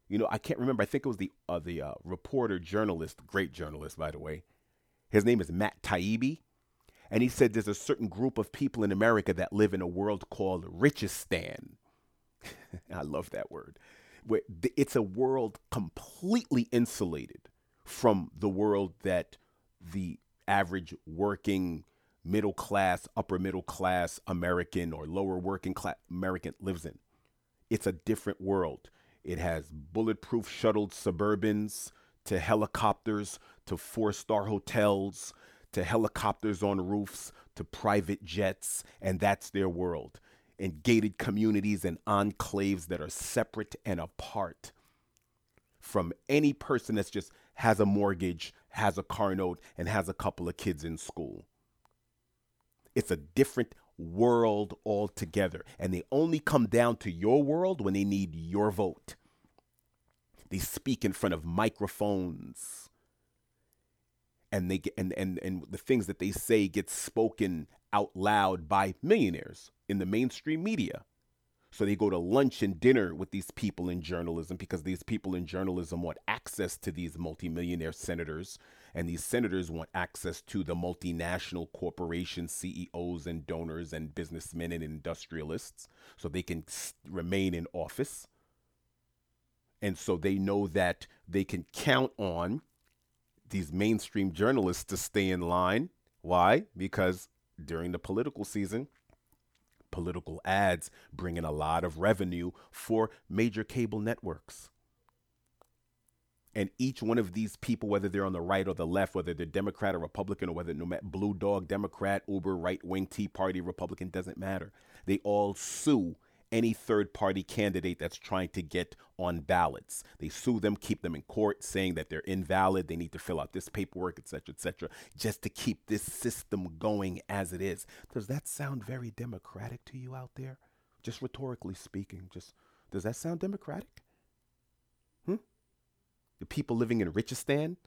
You know, I can't remember. I think it was the uh, the uh, reporter journalist, great journalist by the way. His name is Matt Taibbi, and he said there's a certain group of people in America that live in a world called Richistan. (laughs) I love that word. It's a world completely insulated from the world that the average working middle class, upper middle class American or lower working class American lives in. It's a different world. It has bulletproof shuttled suburbans to helicopters to four star hotels to helicopters on roofs to private jets, and that's their world. And gated communities and enclaves that are separate and apart from any person that's just has a mortgage, has a car note, and has a couple of kids in school. It's a different world altogether. And they only come down to your world when they need your vote. They speak in front of microphones. And they get and, and, and the things that they say get spoken out loud by millionaires in the mainstream media. So they go to lunch and dinner with these people in journalism because these people in journalism want access to these multimillionaire senators. And these senators want access to the multinational corporation CEOs and donors and businessmen and industrialists so they can remain in office. And so they know that they can count on these mainstream journalists to stay in line. Why? Because during the political season, political ads bring in a lot of revenue for major cable networks. And each one of these people, whether they're on the right or the left, whether they're Democrat or Republican, or whether matter blue dog, Democrat, Uber, right wing, Tea Party, Republican, doesn't matter. They all sue any third party candidate that's trying to get on ballots. They sue them, keep them in court, saying that they're invalid, they need to fill out this paperwork, etc., etc., just to keep this system going as it is. Does that sound very democratic to you out there? Just rhetorically speaking, just does that sound democratic? Hmm? The people living in Richistan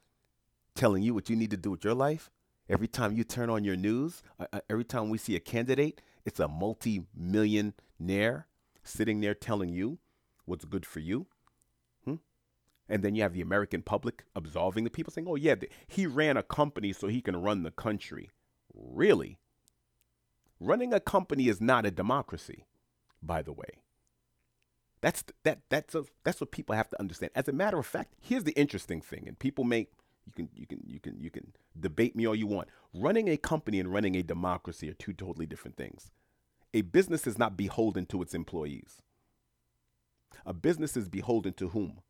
telling you what you need to do with your life? Every time you turn on your news, uh, uh every time we see a candidate, it's a multi millionaire sitting there telling you what's good for you. Hmm? And then you have the American public absolving the people saying, oh, yeah, he ran a company so he can run the country. Really? Running a company is not a democracy, by the way. That's that that's a, that's what people have to understand. As a matter of fact, here's the interesting thing, and people make you can you can you can you can debate me all you want. Running a company and running a democracy are two totally different things. A business is not beholden to its employees. A business is beholden to whom?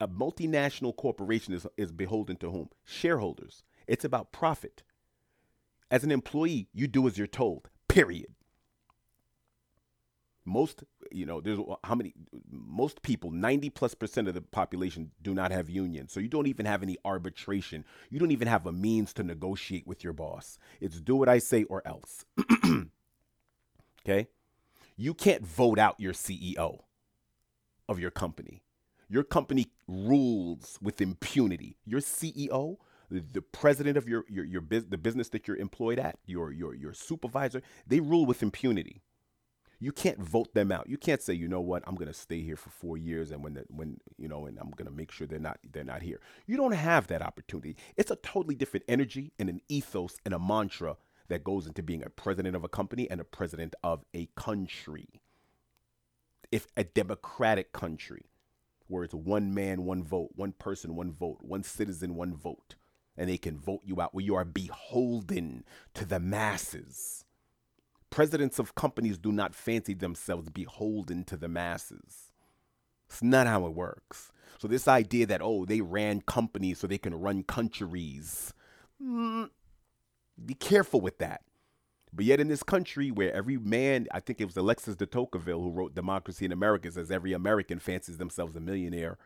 A multinational corporation is, is beholden to whom? Shareholders. It's about profit. As an employee, you do as you're told, period. Most, you know, there's how many, most people, 90 plus percent of the population do not have unions. So you don't even have any arbitration. You don't even have a means to negotiate with your boss. It's do what I say or else. (clears throat) Okay? You can't vote out your CEO of your company. Your company rules with impunity. Your CEO, the, president of your your, your biz, the business that you're employed at, your your your supervisor, they rule with impunity. You can't vote them out. You can't say, you know what, I'm gonna stay here for four years, and when the, when you know, and I'm gonna make sure they're not they're not here. You don't have that opportunity. It's a totally different energy and an ethos and a mantra that goes into being a president of a company and a president of a country. If a democratic country, where it's one man, one vote, one person, one vote, one citizen, one vote, and they can vote you out, where you are beholden to the masses. Presidents of companies do not fancy themselves beholden to the masses. It's not how it works. So, this idea that, oh, they ran companies so they can run countries, mm, be careful with that. But yet, in this country where every man, I think it was Alexis de Tocqueville who wrote Democracy in America, says every American fancies themselves a millionaire.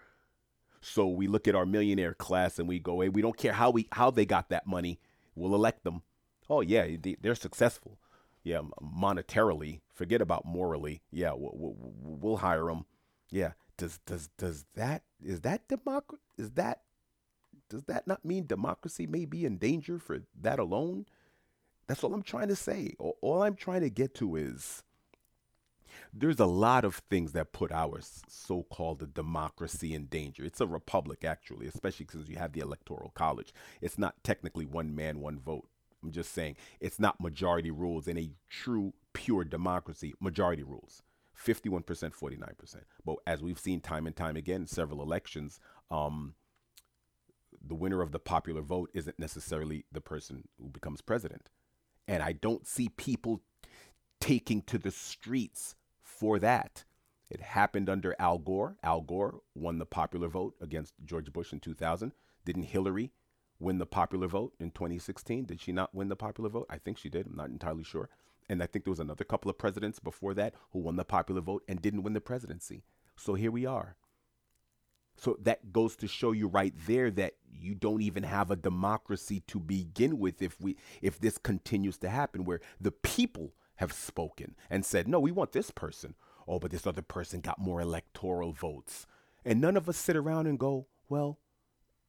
So we look at our millionaire class and we go, hey, we don't care how we how they got that money, we'll elect them. Oh yeah, they, they're successful. Yeah, monetarily. Forget about morally. Yeah, we'll, we'll, we'll hire them. Yeah. Does does does that is that democracy? Is that does that not mean democracy may be in danger for that alone? That's all I'm trying to say. All I'm trying to get to is there's a lot of things that put our so called democracy in danger. It's a republic, actually, especially because you have the electoral college. It's not technically one man, one vote. I'm just saying it's not majority rules in a true, pure democracy, majority rules. 51%, 49%. But as we've seen time and time again in several elections, um, the winner of the popular vote isn't necessarily the person who becomes president. And I don't see people taking to the streets for that. It happened under Al Gore. Al Gore won the popular vote against George Bush in 2000. Didn't Hillary win the popular vote in 2016? Did she not win the popular vote? I think she did. I'm not entirely sure. And I think there was another couple of presidents before that who won the popular vote and didn't win the presidency. So here we are. So that goes to show you right there that you don't even have a democracy to begin with if we if this continues to happen where the people have spoken and said, "No, we want this person." Oh, but this other person got more electoral votes. And none of us sit around and go, "Well,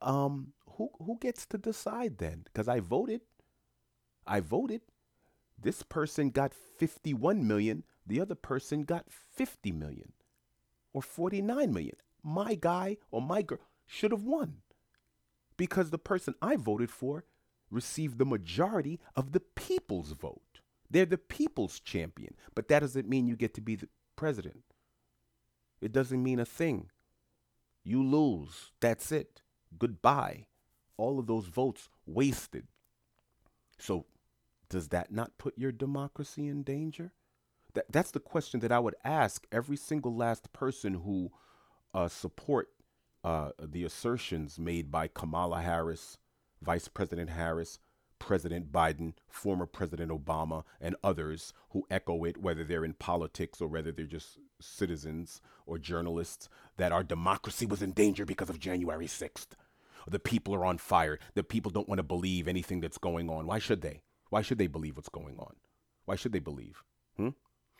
um who who gets to decide then? Because I voted. I voted. This person got 51 million, the other person got 50 million or 49 million my guy or my girl should have won because the person I voted for received the majority of the people's vote. They're the people's champion, but that doesn't mean you get to be the president. It doesn't mean a thing. You lose. That's it. Goodbye. All of those votes wasted. So does that not put your democracy in danger? That, that's the question that I would ask every single last person who uh, support uh, the assertions made by Kamala Harris, Vice President Harris, President Biden, former President Obama, and others who echo it, whether they're in politics or whether they're just citizens or journalists, that our democracy was in danger because of January 6th. The people are on fire. The people don't want to believe anything that's going on. Why should they? Why should they believe what's going on? Why should they believe? Hmm?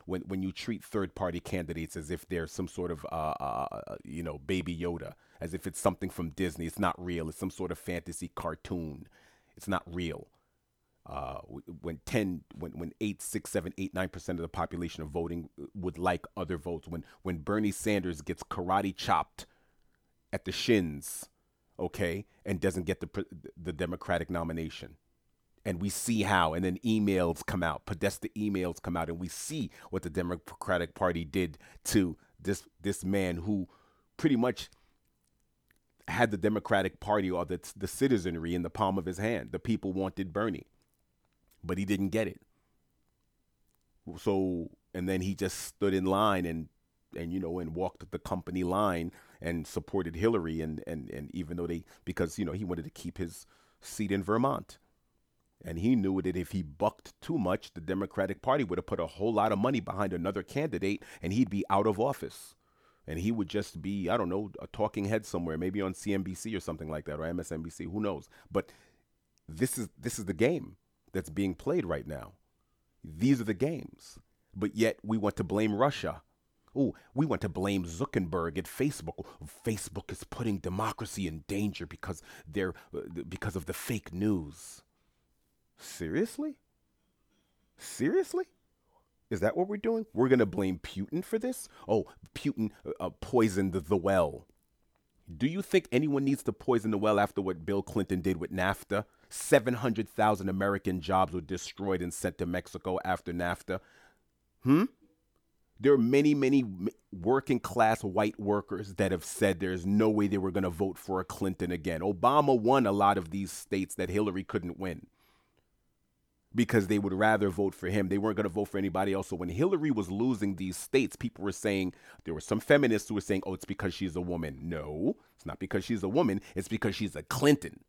When, when you treat third party candidates as if they're some sort of, uh, uh, you know, baby Yoda, as if it's something from Disney, it's not real, it's some sort of fantasy cartoon. It's not real. Uh, when 10, when, when 8, 6, 7, 8, 9% of the population of voting uh, would like other votes, when, when Bernie Sanders gets karate chopped at the shins, okay, and doesn't get the, the Democratic nomination. And we see how, and then emails come out, Podesta emails come out, and we see what the Democratic Party did to this this man who pretty much had the Democratic Party or the, the citizenry in the palm of his hand. The people wanted Bernie, but he didn't get it. So, and then he just stood in line and, and you know, and walked the company line and supported Hillary. And, and, and even though they, because, you know, he wanted to keep his seat in Vermont. And he knew that if he bucked too much, the Democratic Party would have put a whole lot of money behind another candidate and he'd be out of office and he would just be I don't know a talking head somewhere, maybe on CNBC or something like that or MSNBC, who knows. But this is this is the game that's being played right now. These are the games. But yet we want to blame Russia. Oh, we want to blame Zuckerberg at Facebook. Facebook is putting democracy in danger because they're uh, because of the fake news. Seriously? Seriously? Is that what we're doing? We're going to blame Putin for this? Oh, Putin uh, poisoned the well. Do you think anyone needs to poison the well after what Bill Clinton did with NAFTA? 700,000 American jobs were destroyed and sent to Mexico after NAFTA. Hmm? There are many, many working class white workers that have said there's no way they were going to vote for a Clinton again. Obama won a lot of these states that Hillary couldn't win because they would rather vote for him. They weren't going to vote for anybody else. So when Hillary was losing these states, people were saying, there were some feminists who were saying, oh, it's because she's a woman. No, it's not because she's a woman. It's because she's a Clinton.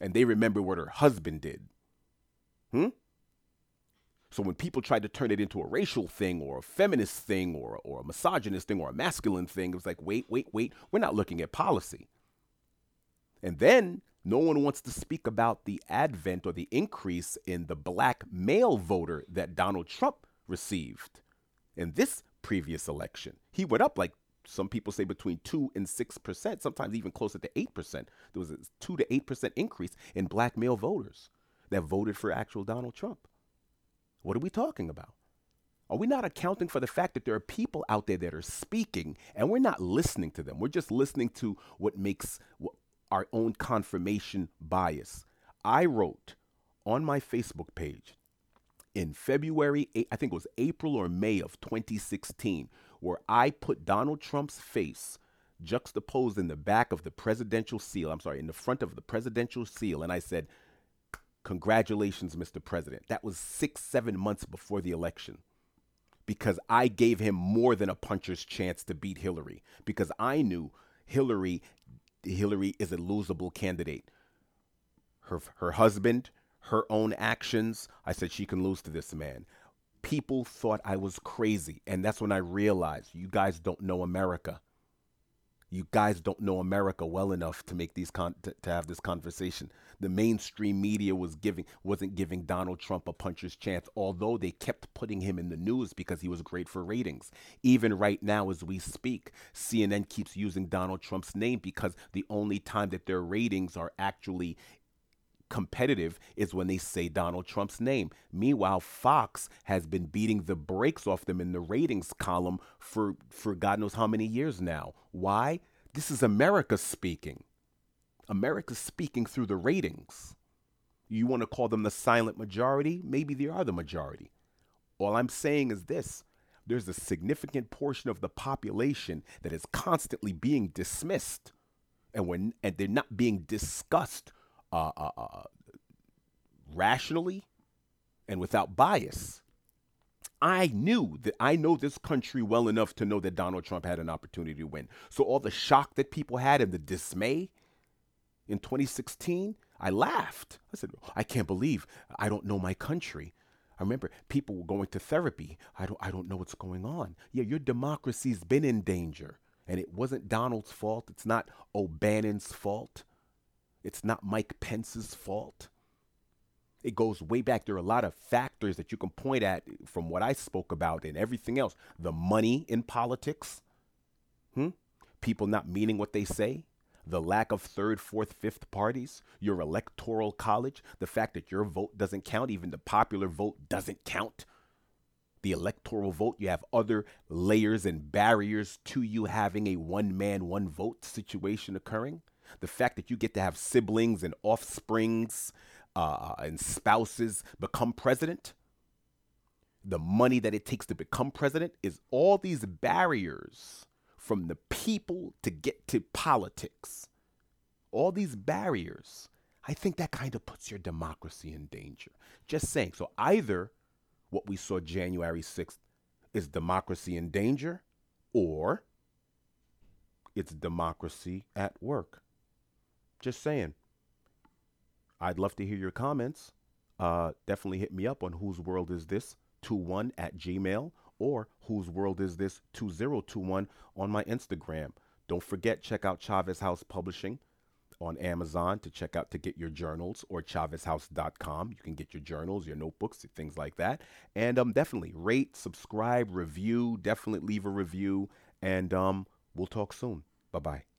And they remember what her husband did. Hmm? So when people tried to turn it into a racial thing or a feminist thing or, or a misogynist thing or a masculine thing, it was like, wait, wait, wait, we're not looking at policy. And then no one wants to speak about the advent or the increase in the black male voter that Donald Trump received in this previous election. He went up like some people say between 2 and 6%, sometimes even closer to 8%. There was a 2 to 8% increase in black male voters that voted for actual Donald Trump. What are we talking about? Are we not accounting for the fact that there are people out there that are speaking and we're not listening to them? We're just listening to what makes what our own confirmation bias. I wrote on my Facebook page in February, I think it was April or May of 2016, where I put Donald Trump's face juxtaposed in the back of the presidential seal. I'm sorry, in the front of the presidential seal. And I said, Congratulations, Mr. President. That was six, seven months before the election because I gave him more than a puncher's chance to beat Hillary because I knew Hillary Hillary is a losable candidate. Her her husband, her own actions, I said she can lose to this man. People thought I was crazy, and that's when I realized you guys don't know America. You guys don't know America well enough to make these con- to, to have this conversation. The mainstream media was giving wasn't giving Donald Trump a puncher's chance, although they kept putting him in the news because he was great for ratings. Even right now, as we speak, CNN keeps using Donald Trump's name because the only time that their ratings are actually competitive is when they say Donald Trump's name. Meanwhile, Fox has been beating the brakes off them in the ratings column for for God knows how many years now. Why? This is America speaking. America's speaking through the ratings. You want to call them the silent majority? Maybe they are the majority. All I'm saying is this there's a significant portion of the population that is constantly being dismissed and when and they're not being discussed uh, uh, uh, rationally, and without bias, I knew that I know this country well enough to know that Donald Trump had an opportunity to win. So all the shock that people had and the dismay in 2016, I laughed. I said, I can't believe I don't know my country. I remember people were going to therapy. I don't I don't know what's going on. Yeah, your democracy's been in danger. And it wasn't Donald's fault. It's not O'Bannon's fault. It's not Mike Pence's fault. It goes way back. There are a lot of factors that you can point at from what I spoke about and everything else. The money in politics, hmm? people not meaning what they say, the lack of third, fourth, fifth parties, your electoral college, the fact that your vote doesn't count, even the popular vote doesn't count. The electoral vote, you have other layers and barriers to you having a one man, one vote situation occurring. The fact that you get to have siblings and offsprings uh, and spouses become president, the money that it takes to become president is all these barriers from the people to get to politics. All these barriers. I think that kind of puts your democracy in danger. Just saying. So either what we saw January 6th is democracy in danger or it's democracy at work. Just saying. I'd love to hear your comments. Uh, definitely hit me up on whose world is this 21 at gmail or whose world is this 2021 on my Instagram. Don't forget, check out Chaves House Publishing on Amazon to check out to get your journals or chaveshouse.com. You can get your journals, your notebooks, things like that. And um, definitely rate, subscribe, review. Definitely leave a review. And um, we'll talk soon. Bye bye.